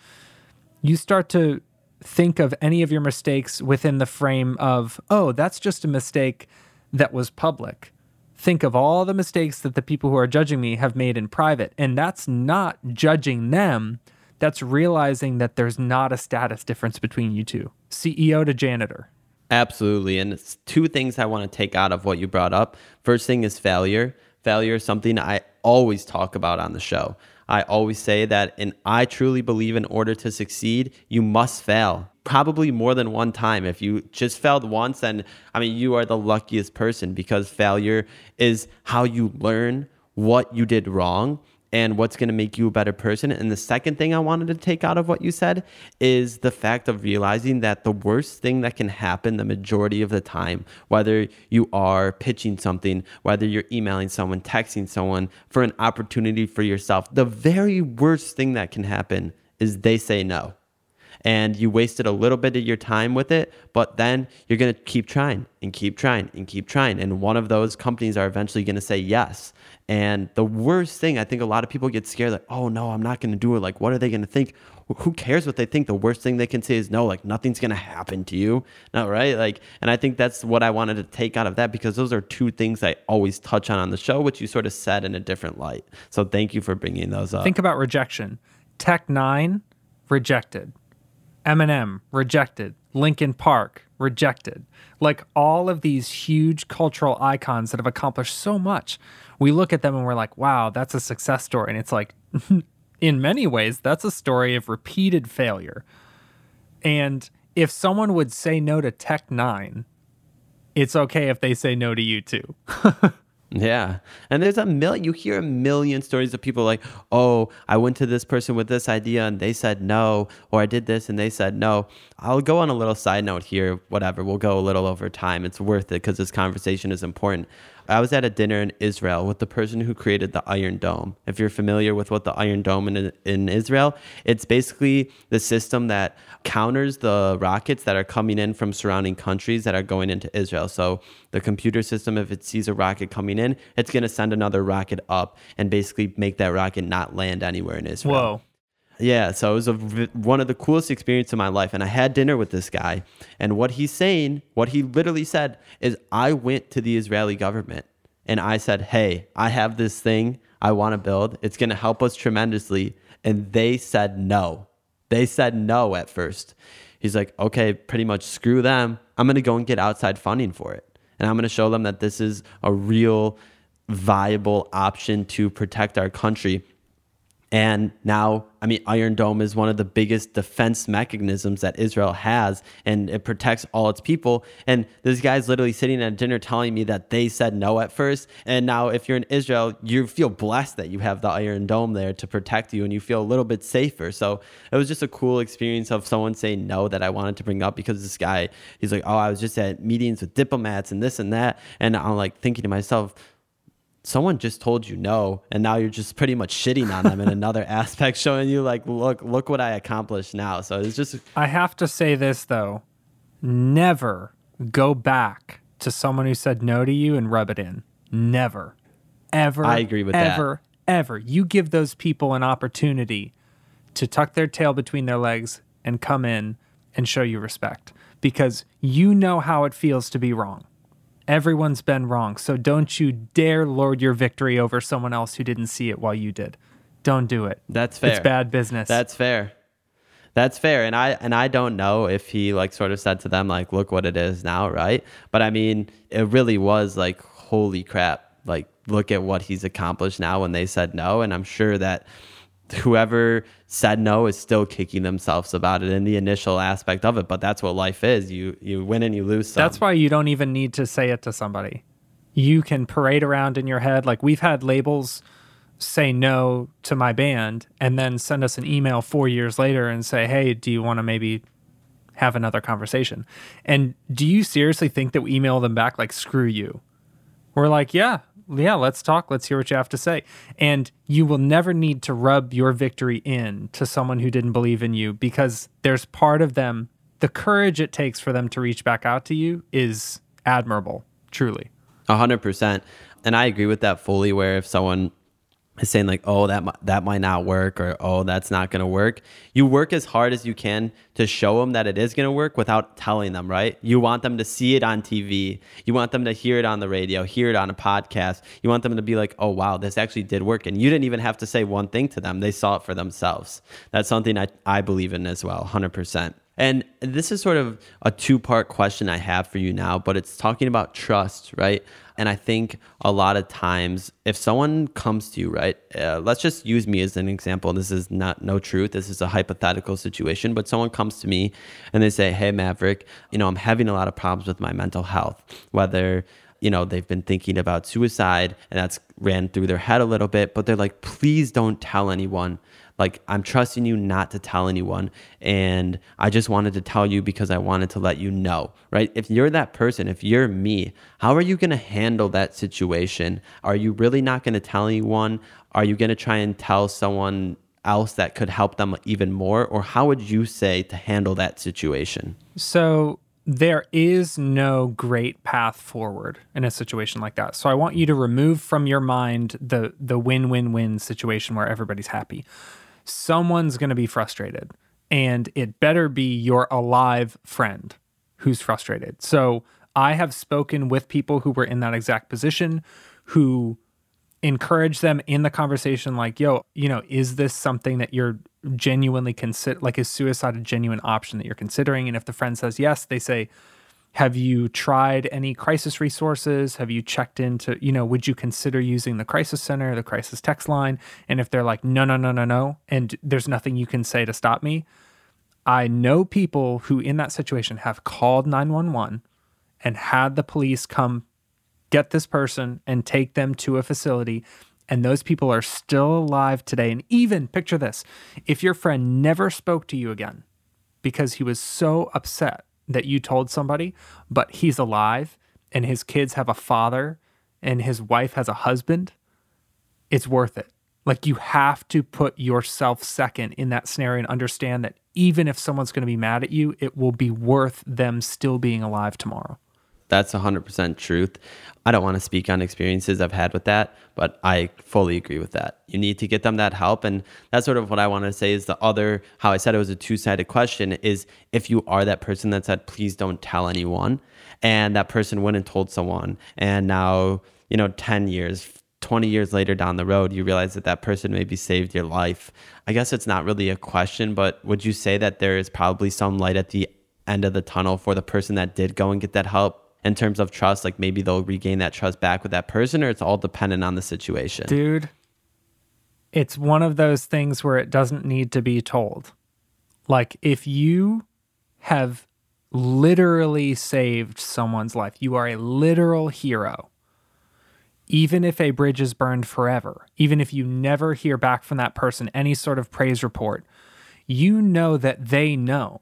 you start to think of any of your mistakes within the frame of, oh, that's just a mistake that was public. Think of all the mistakes that the people who are judging me have made in private. And that's not judging them. That's realizing that there's not a status difference between you two CEO to janitor. Absolutely. And it's two things I want to take out of what you brought up. First thing is failure. Failure is something I always talk about on the show. I always say that, and I truly believe in order to succeed, you must fail. Probably more than one time. If you just failed once, then I mean, you are the luckiest person because failure is how you learn what you did wrong and what's going to make you a better person. And the second thing I wanted to take out of what you said is the fact of realizing that the worst thing that can happen the majority of the time, whether you are pitching something, whether you're emailing someone, texting someone for an opportunity for yourself, the very worst thing that can happen is they say no and you wasted a little bit of your time with it, but then you're going to keep trying and keep trying and keep trying. And one of those companies are eventually going to say yes. And the worst thing, I think a lot of people get scared like, oh no, I'm not going to do it. Like, what are they going to think? Who cares what they think? The worst thing they can say is no, like, nothing's going to happen to you. No, right? Like, and I think that's what I wanted to take out of that because those are two things I always touch on on the show, which you sort of said in a different light. So thank you for bringing those up. Think about rejection. Tech N9ne, rejected. Eminem, rejected. Linkin Park, rejected. Like all of these huge cultural icons that have accomplished so much, we look at them and we're like, wow, that's a success story. And it's like, [LAUGHS] in many ways, that's a story of repeated failure. And if someone would say no to Tech N9ne, it's okay if they say no to you too. [LAUGHS] Yeah. And there's a million, you hear a million stories of people like, oh, I went to this person with this idea and they said no, or I did this and they said no. I'll go on a little side note here, whatever. We'll go a little over time. It's worth it because this conversation is important. I was at a dinner in Israel with the person who created the Iron Dome. If you're familiar with what the Iron Dome in, in Israel, it's basically the system that counters the rockets that are coming in from surrounding countries that are going into Israel. So the computer system, if it sees a rocket coming in, it's going to send another rocket up and basically make that rocket not land anywhere in Israel. Whoa. Yeah, so it was a, one of the coolest experiences of my life. And I had dinner with this guy. And what he's saying, what he literally said is, I went to the Israeli government and I said, Hey, I have this thing I want to build. It's going to help us tremendously. And they said no. They said no at first. He's like, Okay, pretty much screw them. I'm going to go and get outside funding for it. And I'm going to show them that this is a real viable option to protect our country And now, I mean, Iron Dome is one of the biggest defense mechanisms that Israel has, and it protects all its people. And this guy's literally sitting at dinner telling me that they said no at first. And now, if you're in Israel, you feel blessed that you have the Iron Dome there to protect you and you feel a little bit safer. So it was just a cool experience of someone saying no that I wanted to bring up because this guy, he's like, oh, I was just at meetings with diplomats and this and that. And I'm like thinking to myself, someone just told you no and now you're just pretty much shitting on them in [LAUGHS] another aspect showing you like look look what i accomplished now. So it's just i have to say this though. Never go back to someone who said no to you and rub it in. Never. Ever i agree with ever, that. ever ever. You give those people an opportunity to tuck their tail between their legs and come in and show you respect because you know how it feels to be wrong Everyone's been wrong. So don't you dare lord your victory over someone else who didn't see it while you did. Don't do it. That's fair. It's bad business. That's fair. That's fair. And I and I don't know if he like sort of said to them like look what it is now, right? But I mean, it really was like holy crap. Like look at what he's accomplished now when they said no and I'm sure that whoever said no is still kicking themselves about it in the initial aspect of it. But that's what life is. You you win and you lose. Some. That's why you don't even need to say it to somebody. You can parade around in your head. Like we've had labels say no to my band and then send us an email four years later and say, Hey, do you want to maybe have another conversation? And do you seriously think that we email them back like screw you? We're like, yeah, yeah, let's talk. Let's hear what you have to say. And you will never need to rub your victory in to someone who didn't believe in you because there's part of them, the courage it takes for them to reach back out to you is admirable, truly. A hundred percent. And I agree with that fully where if someone is saying like oh that that might not work or oh that's not going to work. You work as hard as you can to show them that it is going to work without telling them right? You want them to see it on tv you want them to hear it on the radio hear it on a podcast. You want them to be like oh wow this actually did work and you didn't even have to say one thing to them. They saw it for themselves. That's something i, I believe in as well 100% and this is sort of a two part question I have for you now, but it's talking about trust, right? And I think a lot of times, if someone comes to you, right, uh, let's just use me as an example. This is not no truth. This is a hypothetical situation, but someone comes to me and they say, Hey, Maverick, you know, I'm having a lot of problems with my mental health, whether you know they've been thinking about suicide and that's ran through their head a little bit but they're like please don't tell anyone like, I'm trusting you not to tell anyone. And I just wanted to tell you because I wanted to let you know, right? If you're that person, if you're me, how are you going to handle that situation? Are you really not going to tell anyone? Are you going to try and tell someone else that could help them even more? Or how would you say to handle that situation? So, there is no great path forward in a situation like that. So I want you to remove from your mind the the win-win-win situation where everybody's happy someone's going to be frustrated and it better be your alive friend who's frustrated. So I have spoken with people who were in that exact position who encourage them in the conversation like, yo, you know, is this something that you're genuinely consider like is suicide a genuine option that you're considering? And if the friend says yes, they say, have you tried any crisis resources? Have you checked into, you know, would you consider using the crisis center, the crisis text line? And if they're like, no, no, no, no, no, and there's nothing you can say to stop me, I know people who in that situation have called 911 and had the police come get this person and take them to a facility. And those people are still alive today. And even picture this if your friend never spoke to you again because he was so upset that you told somebody, but he's alive and his kids have a father and his wife has a husband, it's worth it. Like you have to put yourself second in that scenario and understand that even if someone's going to be mad at you, it will be worth them still being alive tomorrow. That's 100% truth. I don't want to speak on experiences I've had with that, but I fully agree with that. You need to get them that help. And that's sort of what I want to say is the other, how I said it was a two sided question is if you are that person that said, please don't tell anyone, and that person went and told someone, and now, you know, 10 years, 20 years later down the road, you realize that that person maybe saved your life. I guess it's not really a question, but would you say that there is probably some light at the end of the tunnel for the person that did go and get that help in terms of trust like maybe they'll regain that trust back with that person or it's all dependent on the situation dude it's one of those things where it doesn't need to be told. Like if you have literally saved someone's life, you are a literal hero. Even if a bridge is burned forever, even if you never hear back from that person any sort of praise report, you know that they know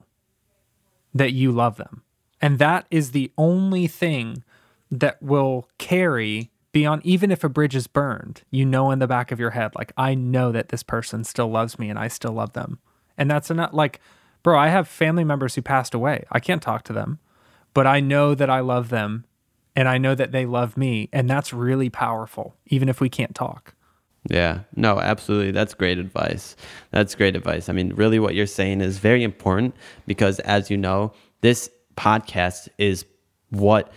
that you love them. And that is the only thing that will carry beyond even if a bridge is burned, you know in the back of your head, like, I know that this person still loves me and I still love them. And that's enough. Like, bro, I have family members who passed away. I can't talk to them, but I know that I love them and I know that they love me. And that's really powerful, even if we can't talk. Yeah, no, absolutely. That's great advice. That's great advice. I mean, really, what you're saying is very important because, as you know, this podcast is what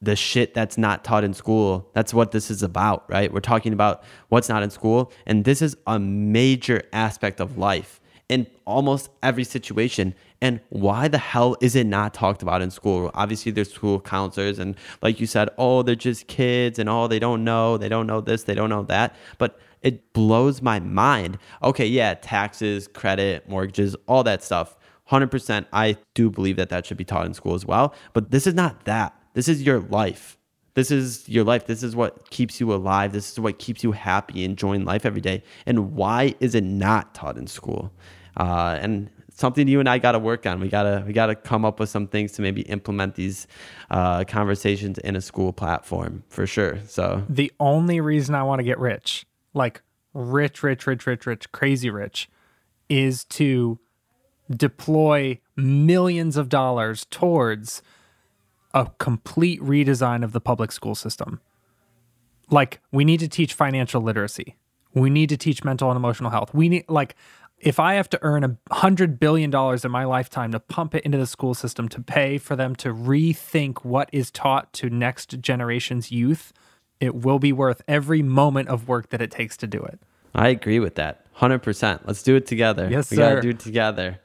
the shit that's not taught in school. That's what this is about, right? We're talking about what's not in school. And this is a major aspect of life in almost every situation. And why the hell is it not talked about in school? Obviously, there's school counselors, and like you said, oh, they're just kids, and oh, they don't know, they don't know this, they don't know that. But it blows my mind. Okay, yeah, taxes, credit, mortgages, all that stuff. 100%, I do believe that that should be taught in school as well. But this is not that this is your life. This is your life. This is what keeps you alive. This is what keeps you happy, enjoying life every day. And why is it not taught in school? Uh, and something you and I got to work on. We gotta we gotta come up with some things to maybe implement these uh, conversations in a school platform for sure. So the only reason I want to get rich, like rich, rich, rich, rich, rich, crazy rich, is to deploy millions of dollars towards a complete redesign of the public school system. Like, we need to teach financial literacy. We need to teach mental and emotional health. We need, like, if I have to earn a hundred billion dollars in my lifetime to pump it into the school system to pay for them to rethink what is taught to next generation's youth, it will be worth every moment of work that it takes to do it. I agree with that. 100%. Let's do it together. Yes, we sir. got to do it together.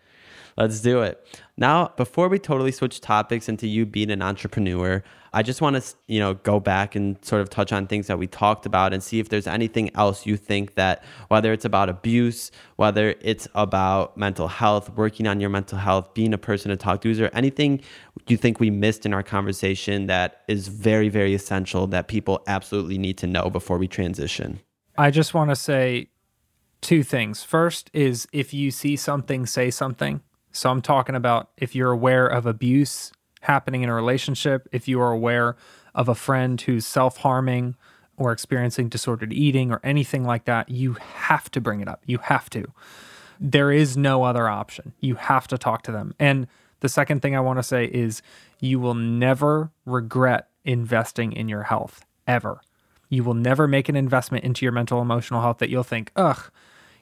Let's do it. Now, before we totally switch topics into you being an entrepreneur, I just want to, you know, go back and sort of touch on things that we talked about and see if there's anything else you think that whether it's about abuse, whether it's about mental health, working on your mental health, being a person to talk to, is there anything you think we missed in our conversation that is very, very essential that people absolutely need to know before we transition? I just want to say two things. First is if you see something, say something. So I'm talking about if you're aware of abuse happening in a relationship, if you are aware of a friend who's self harming or experiencing disordered eating or anything like that, you have to bring it up. You have to. There is no other option. You have to talk to them. And the second thing I want to say is you will never regret investing in your health, ever. You will never make an investment into your mental emotional health that you'll think, ugh,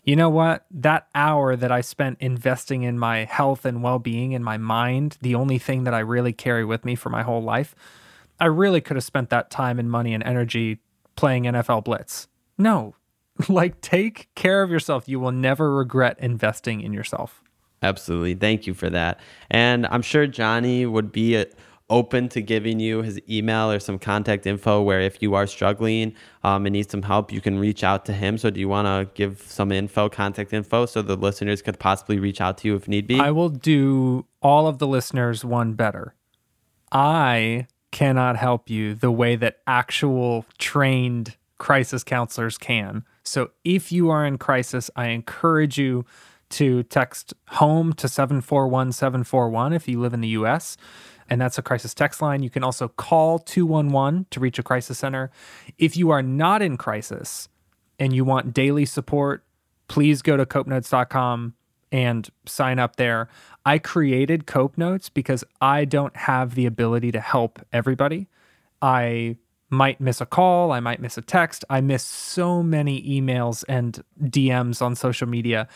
you know what? That hour that I spent investing in my health and well being in my mind, the only thing that I really carry with me for my whole life, I really could have spent that time and money and energy playing NFL Blitz. No, [LAUGHS] like take care of yourself. You will never regret investing in yourself. Absolutely. Thank you for that. And I'm sure Johnny would be a, open to giving you his email or some contact info where if you are struggling um, and need some help, you can reach out to him. So, do you want to give some info, contact info, so the listeners could possibly reach out to you if need be? I will do all of the listeners one better. I cannot help you the way that actual trained crisis counselors can. So, if you are in crisis, I encourage you to text home to 741 741 if you live in the US and that's a crisis text line. You can also call 211 to reach a crisis center. If you are not in crisis and you want daily support, please go to copenotes.com and sign up there. I created Cope Notes because I don't have the ability to help everybody. I might miss a call, I might miss a text. I miss so many emails and DMs on social media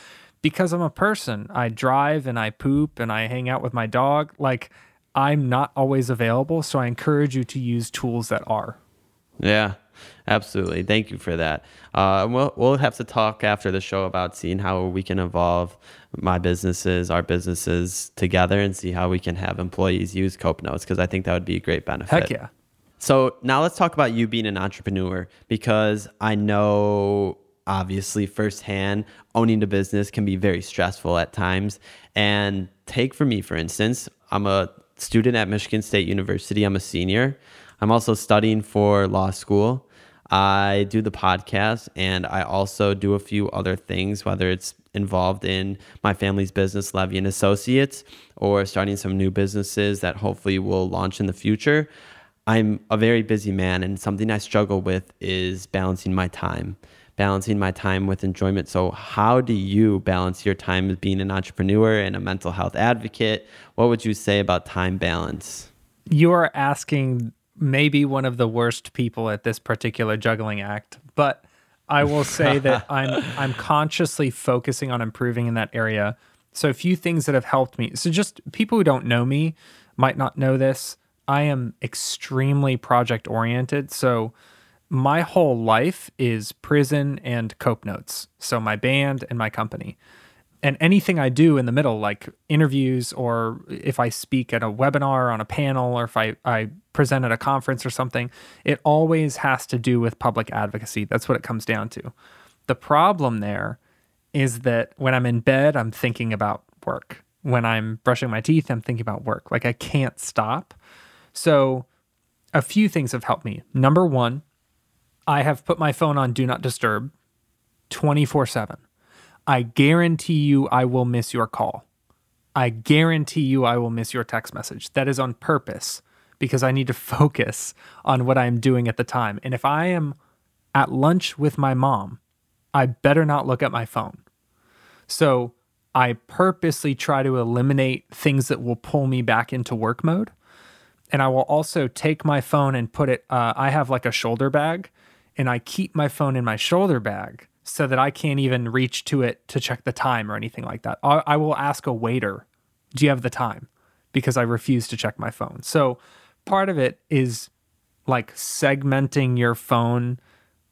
because I'm a person. I drive and I poop and I hang out with my dog. Like, I'm not always available. So I encourage you to use tools that are. Yeah, absolutely. Thank you for that. Uh, we'll, we'll have to talk after the show about seeing how we can evolve my businesses, our businesses together, and see how we can have employees use Cope Notes because I think that would be a great benefit. Heck yeah. So now let's talk about you being an entrepreneur because I know obviously firsthand. Owning a business can be very stressful at times. And take for me, for instance, I'm a student at Michigan State University, I'm a senior. I'm also studying for law school. I do the podcast and I also do a few other things, whether it's involved in my family's business, Levy and Associates, or starting some new businesses that hopefully will launch in the future. I'm a very busy man, and something I struggle with is balancing my time, balancing my time with enjoyment. So, how do you balance your time as being an entrepreneur and a mental health advocate? What would you say about time balance? You are asking maybe one of the worst people at this particular juggling act, but I will say that [LAUGHS] I'm I'm consciously focusing on improving in that area. So a few things that have helped me. So just people who don't know me might not know this. I am extremely project oriented. So my whole life is prison and cope notes. So my band and my company and anything I do in the middle, like interviews or if I speak at a webinar on a panel or if I, I present at a conference or something, it always has to do with public advocacy. That's what it comes down to. The problem there is that when I'm in bed, I'm thinking about work. When I'm brushing my teeth, I'm thinking about work. Like I can't stop. So a few things have helped me. Number one, I have put my phone on do not disturb 24 7 I guarantee you I will miss your call. I guarantee you I will miss your text message. That is on purpose because I need to [LAUGHS] focus on what I'm doing at the time. And if I am at lunch with my mom, I better not look at my phone. So I purposely try to eliminate things that will pull me back into work mode. And I will also take my phone and put it, uh, I have like a shoulder bag, and I keep my phone in my shoulder bag so that I can't even reach to it to check the time or anything like that. I, I will ask a waiter, Do you have the time? Because I refuse to check my phone. So part of it is like segmenting your phone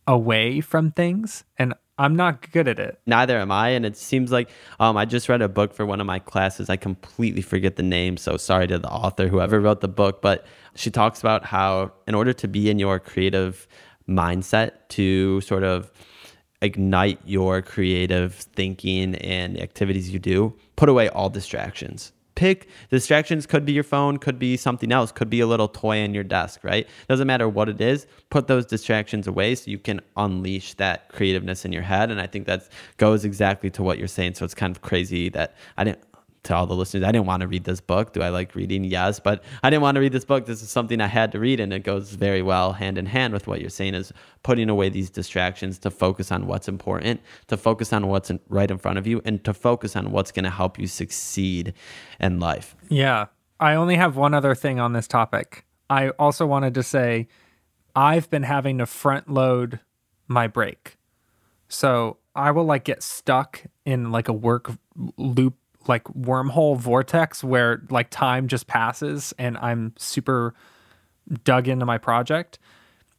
away from things. And I'm not good at it. Neither am I. And it seems like um, I just read a book for one of my classes. I completely forget the name. So sorry to the author, whoever wrote the book. But she talks about how, in order to be in your creative mindset, to sort of ignite your creative thinking and activities you do, put away all distractions. Pick distractions could be your phone, could be something else, could be a little toy on your desk, right? Doesn't matter what it is. Put those distractions away so you can unleash that creativeness in your head. And I think that goes exactly to what you're saying. So it's kind of crazy that I didn't to all the listeners, I didn't want to read this book. Do I like reading? Yes, but I didn't want to read this book. This is something I had to read, and it goes very well hand in hand with what you're saying is putting away these distractions to focus on what's important, to focus on what's in, right in front of you, and to focus on what's going to help you succeed in life. Yeah. I only have one other thing on this topic. I also wanted to say I've been having to front load my break. So I will like get stuck in like a work loop like wormhole vortex where like time just passes and I'm super dug into my project.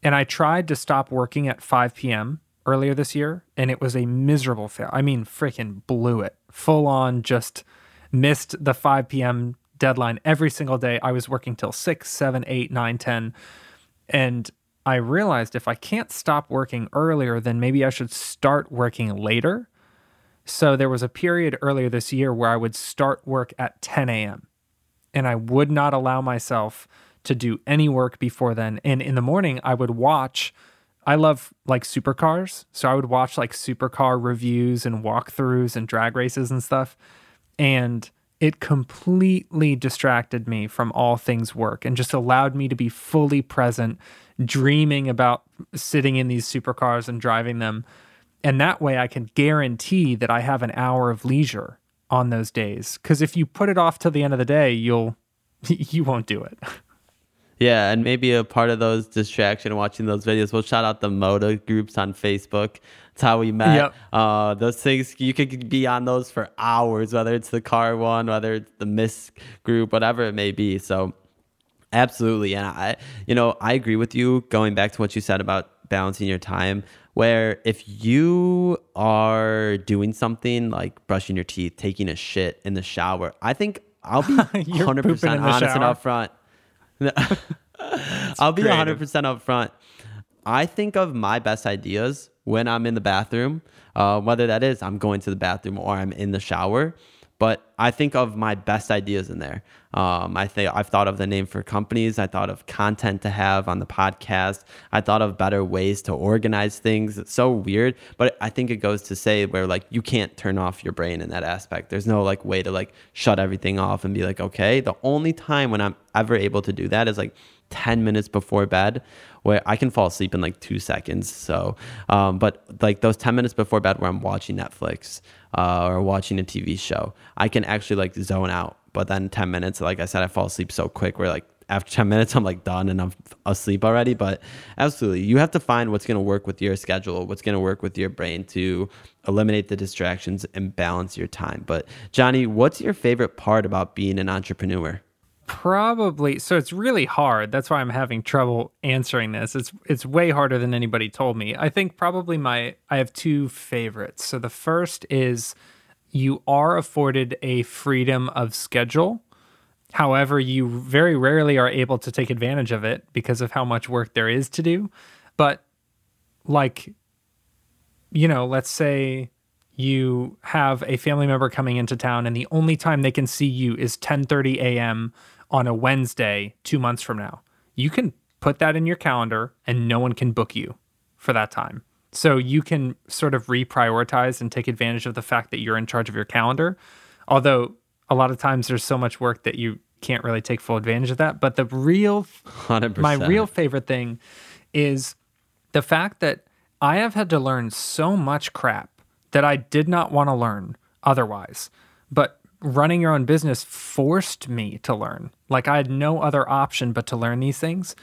And I tried to stop working at 5 p.m. earlier this year and it was a miserable fail. I mean, freaking blew it. Full on just missed the 5 p.m. deadline every single day. I was working till 6, 7, 8, 9, 10. And I realized if I can't stop working earlier, then maybe I should start working later so there was a period earlier this year where I would start work at 10 a.m. and I would not allow myself to do any work before then. And in the morning, I would watch. I love like supercars. So I would watch like supercar reviews and walkthroughs and drag races and stuff. And it completely distracted me from all things work and just allowed me to be fully present, dreaming about sitting in these supercars and driving them and that way I can guarantee that I have an hour of leisure on those days. Because if you put it off till the end of the day, you'll [LAUGHS] you won't do it. Yeah, and maybe a part of those distraction watching those videos. We'll shout out the Moda groups on Facebook. That's how we met. Yep. Uh, those things you could be on those for hours, whether it's the car one, whether it's the Miss group, whatever it may be. So, absolutely, and I, you know, I agree with you. Going back to what you said about balancing your time, where if you are doing something like brushing your teeth, taking a shit in the shower, I think I'll be [LAUGHS] 100% honest and upfront. [LAUGHS] I'll be greative. 100% upfront. I think of my best ideas when I'm in the bathroom, uh, whether that is I'm going to the bathroom or I'm in the shower. But I think of my best ideas in there. Um, I think I've thought of the name for companies. I thought of content to have on the podcast. I thought of better ways to organize things. It's so weird, but I think it goes to say where like you can't turn off your brain in that aspect. There's no like way to like shut everything off and be like, okay. The only time when I'm ever able to do that is like 10 minutes before bed where I can fall asleep in like two seconds. So, um, but like those 10 minutes before bed where I'm watching Netflix uh, or watching a TV show, I can actually like zone out. But then 10 minutes, like I said, I fall asleep so quick where like after 10 minutes, I'm like done and I'm asleep already. But absolutely, you have to find what's going to work with your schedule, what's going to work with your brain to eliminate the distractions and balance your time. But Johnny, what's your favorite part about being an entrepreneur? Probably. So it's really hard. That's why I'm having trouble answering this. It's it's way harder than anybody told me. I think probably my I have two favorites. So the first is you are afforded a freedom of schedule. However, you very rarely are able to take advantage of it because of how much work there is to do. But like you know, let's say you have a family member coming into town and the only time they can see you is 10:30 a.m on a Wednesday two months from now. You can put that in your calendar and no one can book you for that time. So you can sort of reprioritize and take advantage of the fact that you're in charge of your calendar. Although a lot of times there's so much work that you can't really take full advantage of that. But the real, 100%. my real favorite thing is the fact that I have had to learn so much crap that I did not want to learn otherwise. But running your own business forced me to learn. Like I had no other option but to learn these things.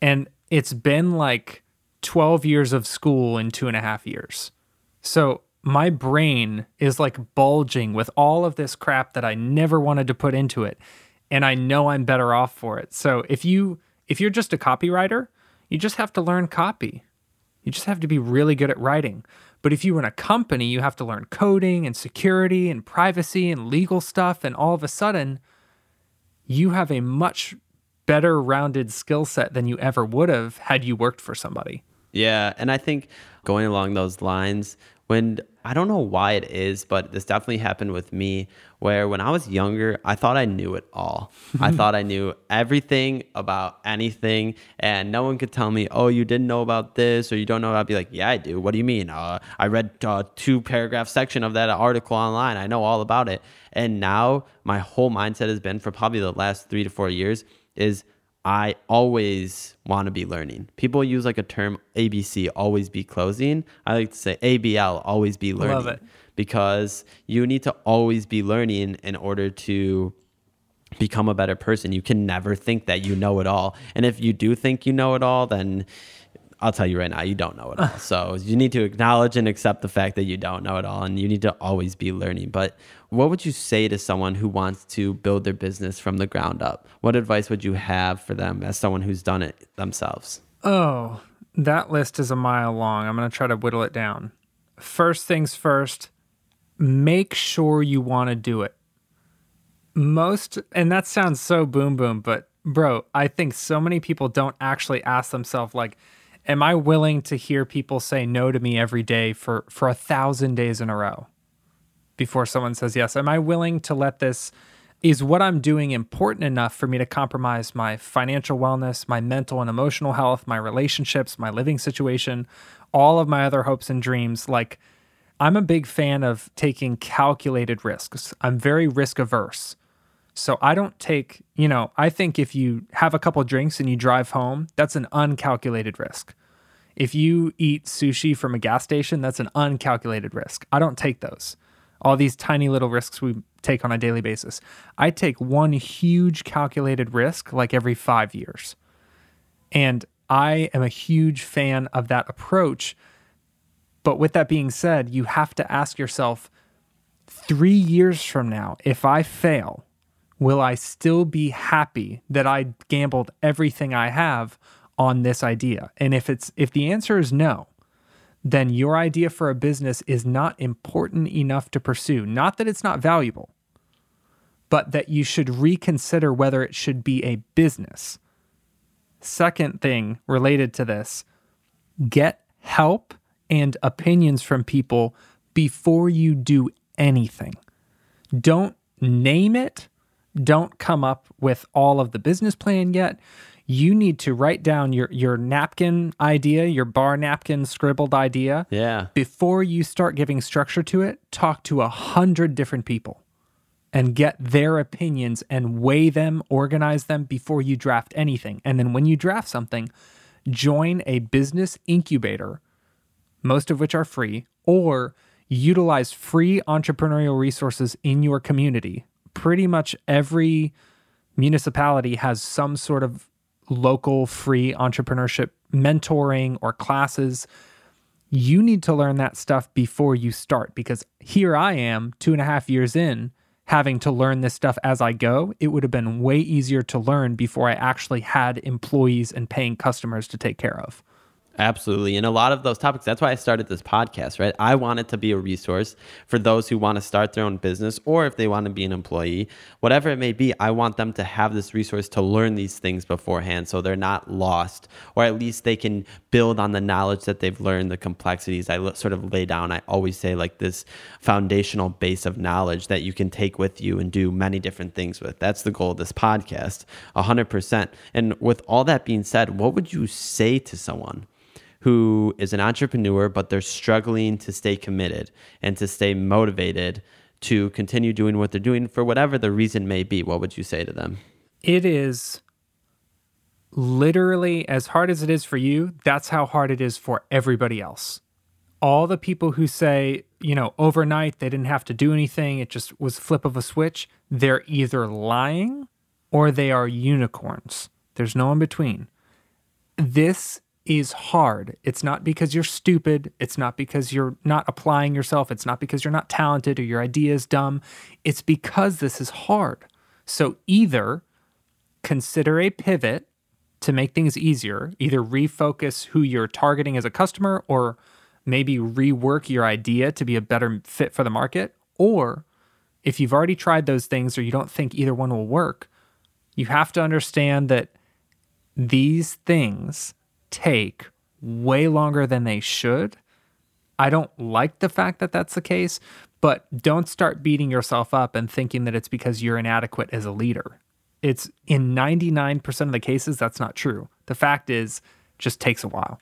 And it's been like 12 years of school in two and a half years. So my brain is like bulging with all of this crap that I never wanted to put into it. And I know I'm better off for it. So if you if you're just a copywriter, you just have to learn copy. You just have to be really good at writing. But if you run a company, you have to learn coding and security and privacy and legal stuff. And all of a sudden, you have a much better rounded skill set than you ever would have had you worked for somebody. Yeah. And I think going along those lines, when I don't know why it is, but this definitely happened with me where when I was younger, I thought I knew it all. I [LAUGHS] thought I knew everything about anything, and no one could tell me, oh, you didn't know about this or you don't know. I'd be like, yeah, I do. What do you mean? Uh, I read uh, two paragraph section of that article online. I know all about it. And now my whole mindset has been for probably the last three to four years is I always want to be learning. People use like a term ABC, always be closing. I like to say ABL, always be learning. Love it. Because you need to always be learning in order to become a better person. You can never think that you know it all. And if you do think you know it all, then I'll tell you right now, you don't know it all. [LAUGHS] so you need to acknowledge and accept the fact that you don't know it all, and you need to always be learning. But what would you say to someone who wants to build their business from the ground up? What advice would you have for them as someone who's done it themselves? Oh, that list is a mile long. I'm going to try to whittle it down. First things first, make sure you want to do it. Most, and that sounds so boom boom, but bro, I think so many people don't actually ask themselves, like, am I willing to hear people say no to me every day for for a thousand days in a row before someone says yes? Am I willing to let this? Is what I'm doing important enough for me to compromise my financial wellness, my mental and emotional health, my relationships, my living situation, all of my other hopes and dreams? Like, I'm a big fan of taking calculated risks. I'm very risk averse. So I don't take, you know, I think if you have a couple drinks and you drive home, that's an uncalculated risk. If you eat sushi from a gas station, that's an uncalculated risk. I don't take those. All these tiny little risks we take on a daily basis. I take one huge calculated risk like every five years. And I am a huge fan of that approach. But with that being said, you have to ask yourself three years from now, if I fail, will I still be happy that I gambled everything I have on this idea? And if it's if the answer is no, then your idea for a business is not important enough to pursue. Not that it's not valuable, but that you should reconsider whether it should be a business. Second thing related to this, get help and opinions from people before you do anything. Don't name it. Don't come up with all of the business plan yet. You need to write down your your napkin idea, your bar napkin scribbled idea. Yeah. Before you start giving structure to it, talk to a hundred different people and get their opinions and weigh them, organize them before you draft anything. And then when you draft something, join a business incubator, most of which are free, or utilize free entrepreneurial resources in your community. Pretty much every municipality has some sort of local free entrepreneurship mentoring or classes. You need to learn that stuff before you start because here I am, two and a half years in having to learn this stuff as I go, it would have been way easier to learn before I actually had employees and paying customers to take care of. Absolutely. And a lot of those topics, that's why I started this podcast, right? I want it to be a resource for those who want to start their own business or if they want to be an employee, whatever it may be. I want them to have this resource to learn these things beforehand so they're not lost, or at least they can build on the knowledge that they've learned, the complexities. I sort of lay down, I always say, like this foundational base of knowledge that you can take with you and do many different things with. That's the goal of this podcast, 100%. And with all that being said, what would you say to someone? Who is an entrepreneur, but they're struggling to stay committed and to stay motivated to continue doing what they're doing for whatever the reason may be, what would you say to them? It is literally as hard as it is for you, that's how hard it is for everybody else. All the people who say, you know, overnight they didn't have to do anything, it just was flip of a switch, they're either lying or they are unicorns. There's no in between. This is hard. It's not because you're stupid. It's not because you're not applying yourself. It's not because you're not talented or your idea is dumb. It's because this is hard. So either consider a pivot to make things easier, either refocus who you're targeting as a customer or maybe rework your idea to be a better fit for the market. Or if you've already tried those things or you don't think either one will work, you have to understand that these things take way longer than they should. I don't like the fact that that's the case, but don't start beating yourself up and thinking that it's because you're inadequate as a leader. It's in 99% of the cases, that's not true. The fact is, just takes a while.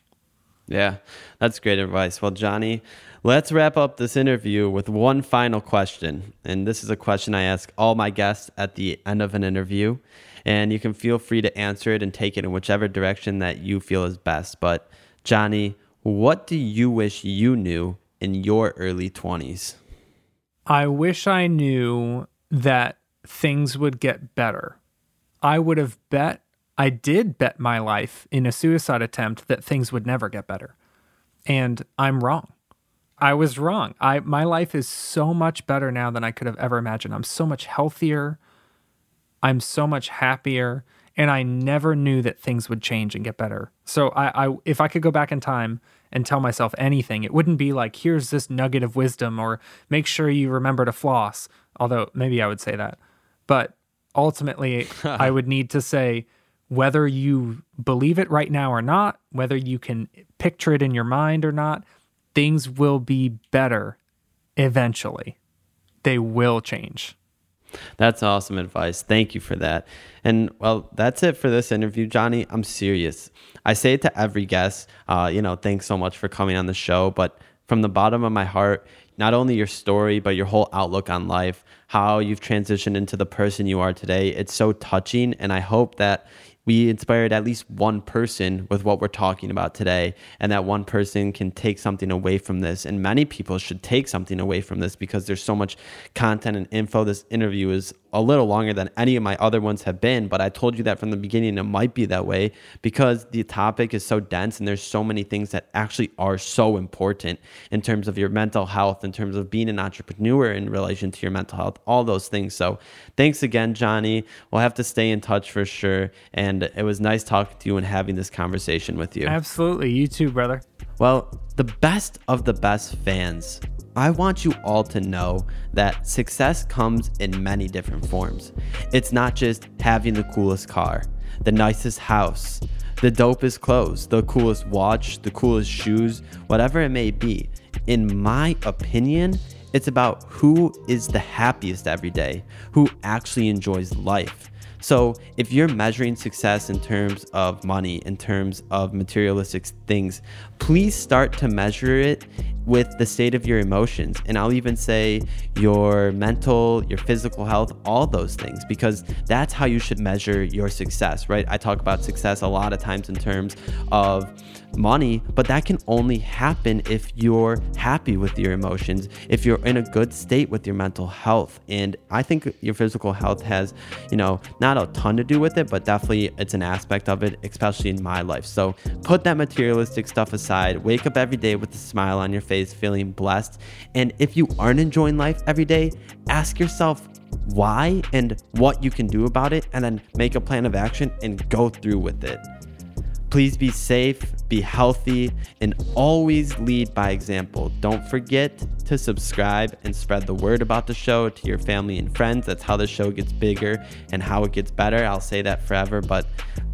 Yeah, that's great advice. Well, Johnny, let's wrap up this interview with one final question. And this is a question I ask all my guests at the end of an interview and you can feel free to answer it and take it in whichever direction that you feel is best. But, Johnny, what do you wish you knew in your early 20s? I wish I knew that things would get better. I would have bet, I did bet my life in a suicide attempt that things would never get better. And I'm wrong. I was wrong. I my life is so much better now than I could have ever imagined. I'm so much healthier. I'm so much happier and I never knew that things would change and get better. So I, I if I could go back in time and tell myself anything, it wouldn't be like here's this nugget of wisdom or make sure you remember to floss. Although maybe I would say that. But ultimately [LAUGHS] I would need to say whether you believe it right now or not, whether you can picture it in your mind or not, things will be better eventually. They will change. That's awesome advice. Thank you for that. And well, that's it for this interview, Johnny. I'm serious. I say it to every guest. Uh, you know, thanks so much for coming on the show. But from the bottom of my heart, not only your story, but your whole outlook on life, how you've transitioned into the person you are today. It's so touching. And I hope that we inspired at least one person with what we're talking about today, and that one person can take something away from this. And many people should take something away from this because there's so much content and info. This interview is a little longer than any of my other ones have been, but I told you that from the beginning it might be that way because the topic is so dense and there's so many things that actually are so important in terms of your mental health, in terms of being an entrepreneur in relation to your mental health, all those things. So thanks again, Johnny. We'll have to stay in touch for sure. And it was nice talking to you and having this conversation with you. Absolutely. You too, brother. Well, the best of the best fans I want you all to know that success comes in many different forms. It's not just having the coolest car, the nicest house, the dopest clothes, the coolest watch, the coolest shoes, whatever it may be. In my opinion, it's about who is the happiest every day, who actually enjoys life. So, if you're measuring success in terms of money, in terms of materialistic things, please start to measure it with the state of your emotions. And I'll even say your mental, your physical health, all those things, because that's how you should measure your success, right? I talk about success a lot of times in terms of money, but that can only happen if you're happy with your emotions, if you're in a good state with your mental health. And I think your physical health has, you know, not a ton to do with it, but definitely it's an aspect of it, especially in my life. So put that materialistic stuff aside, wake up every day with a smile on your face, feeling blessed. And if you aren't enjoying life every day, ask yourself, why and what you can do about it, and then make a plan of action and go through with it. Please be safe, be healthy, and always lead by example. Don't forget to subscribe and spread the word about the show to your family and friends. That's how the show gets bigger and how it gets better. I'll say that forever, but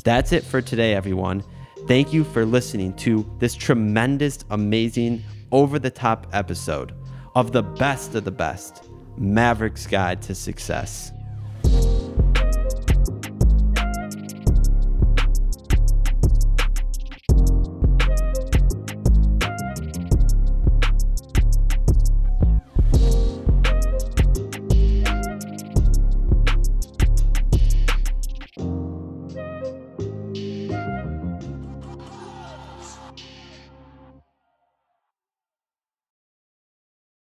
that's it for today, everyone. Thank you for listening to this tremendous, amazing, over the top episode of the best of the best Maverick's Guide to Success.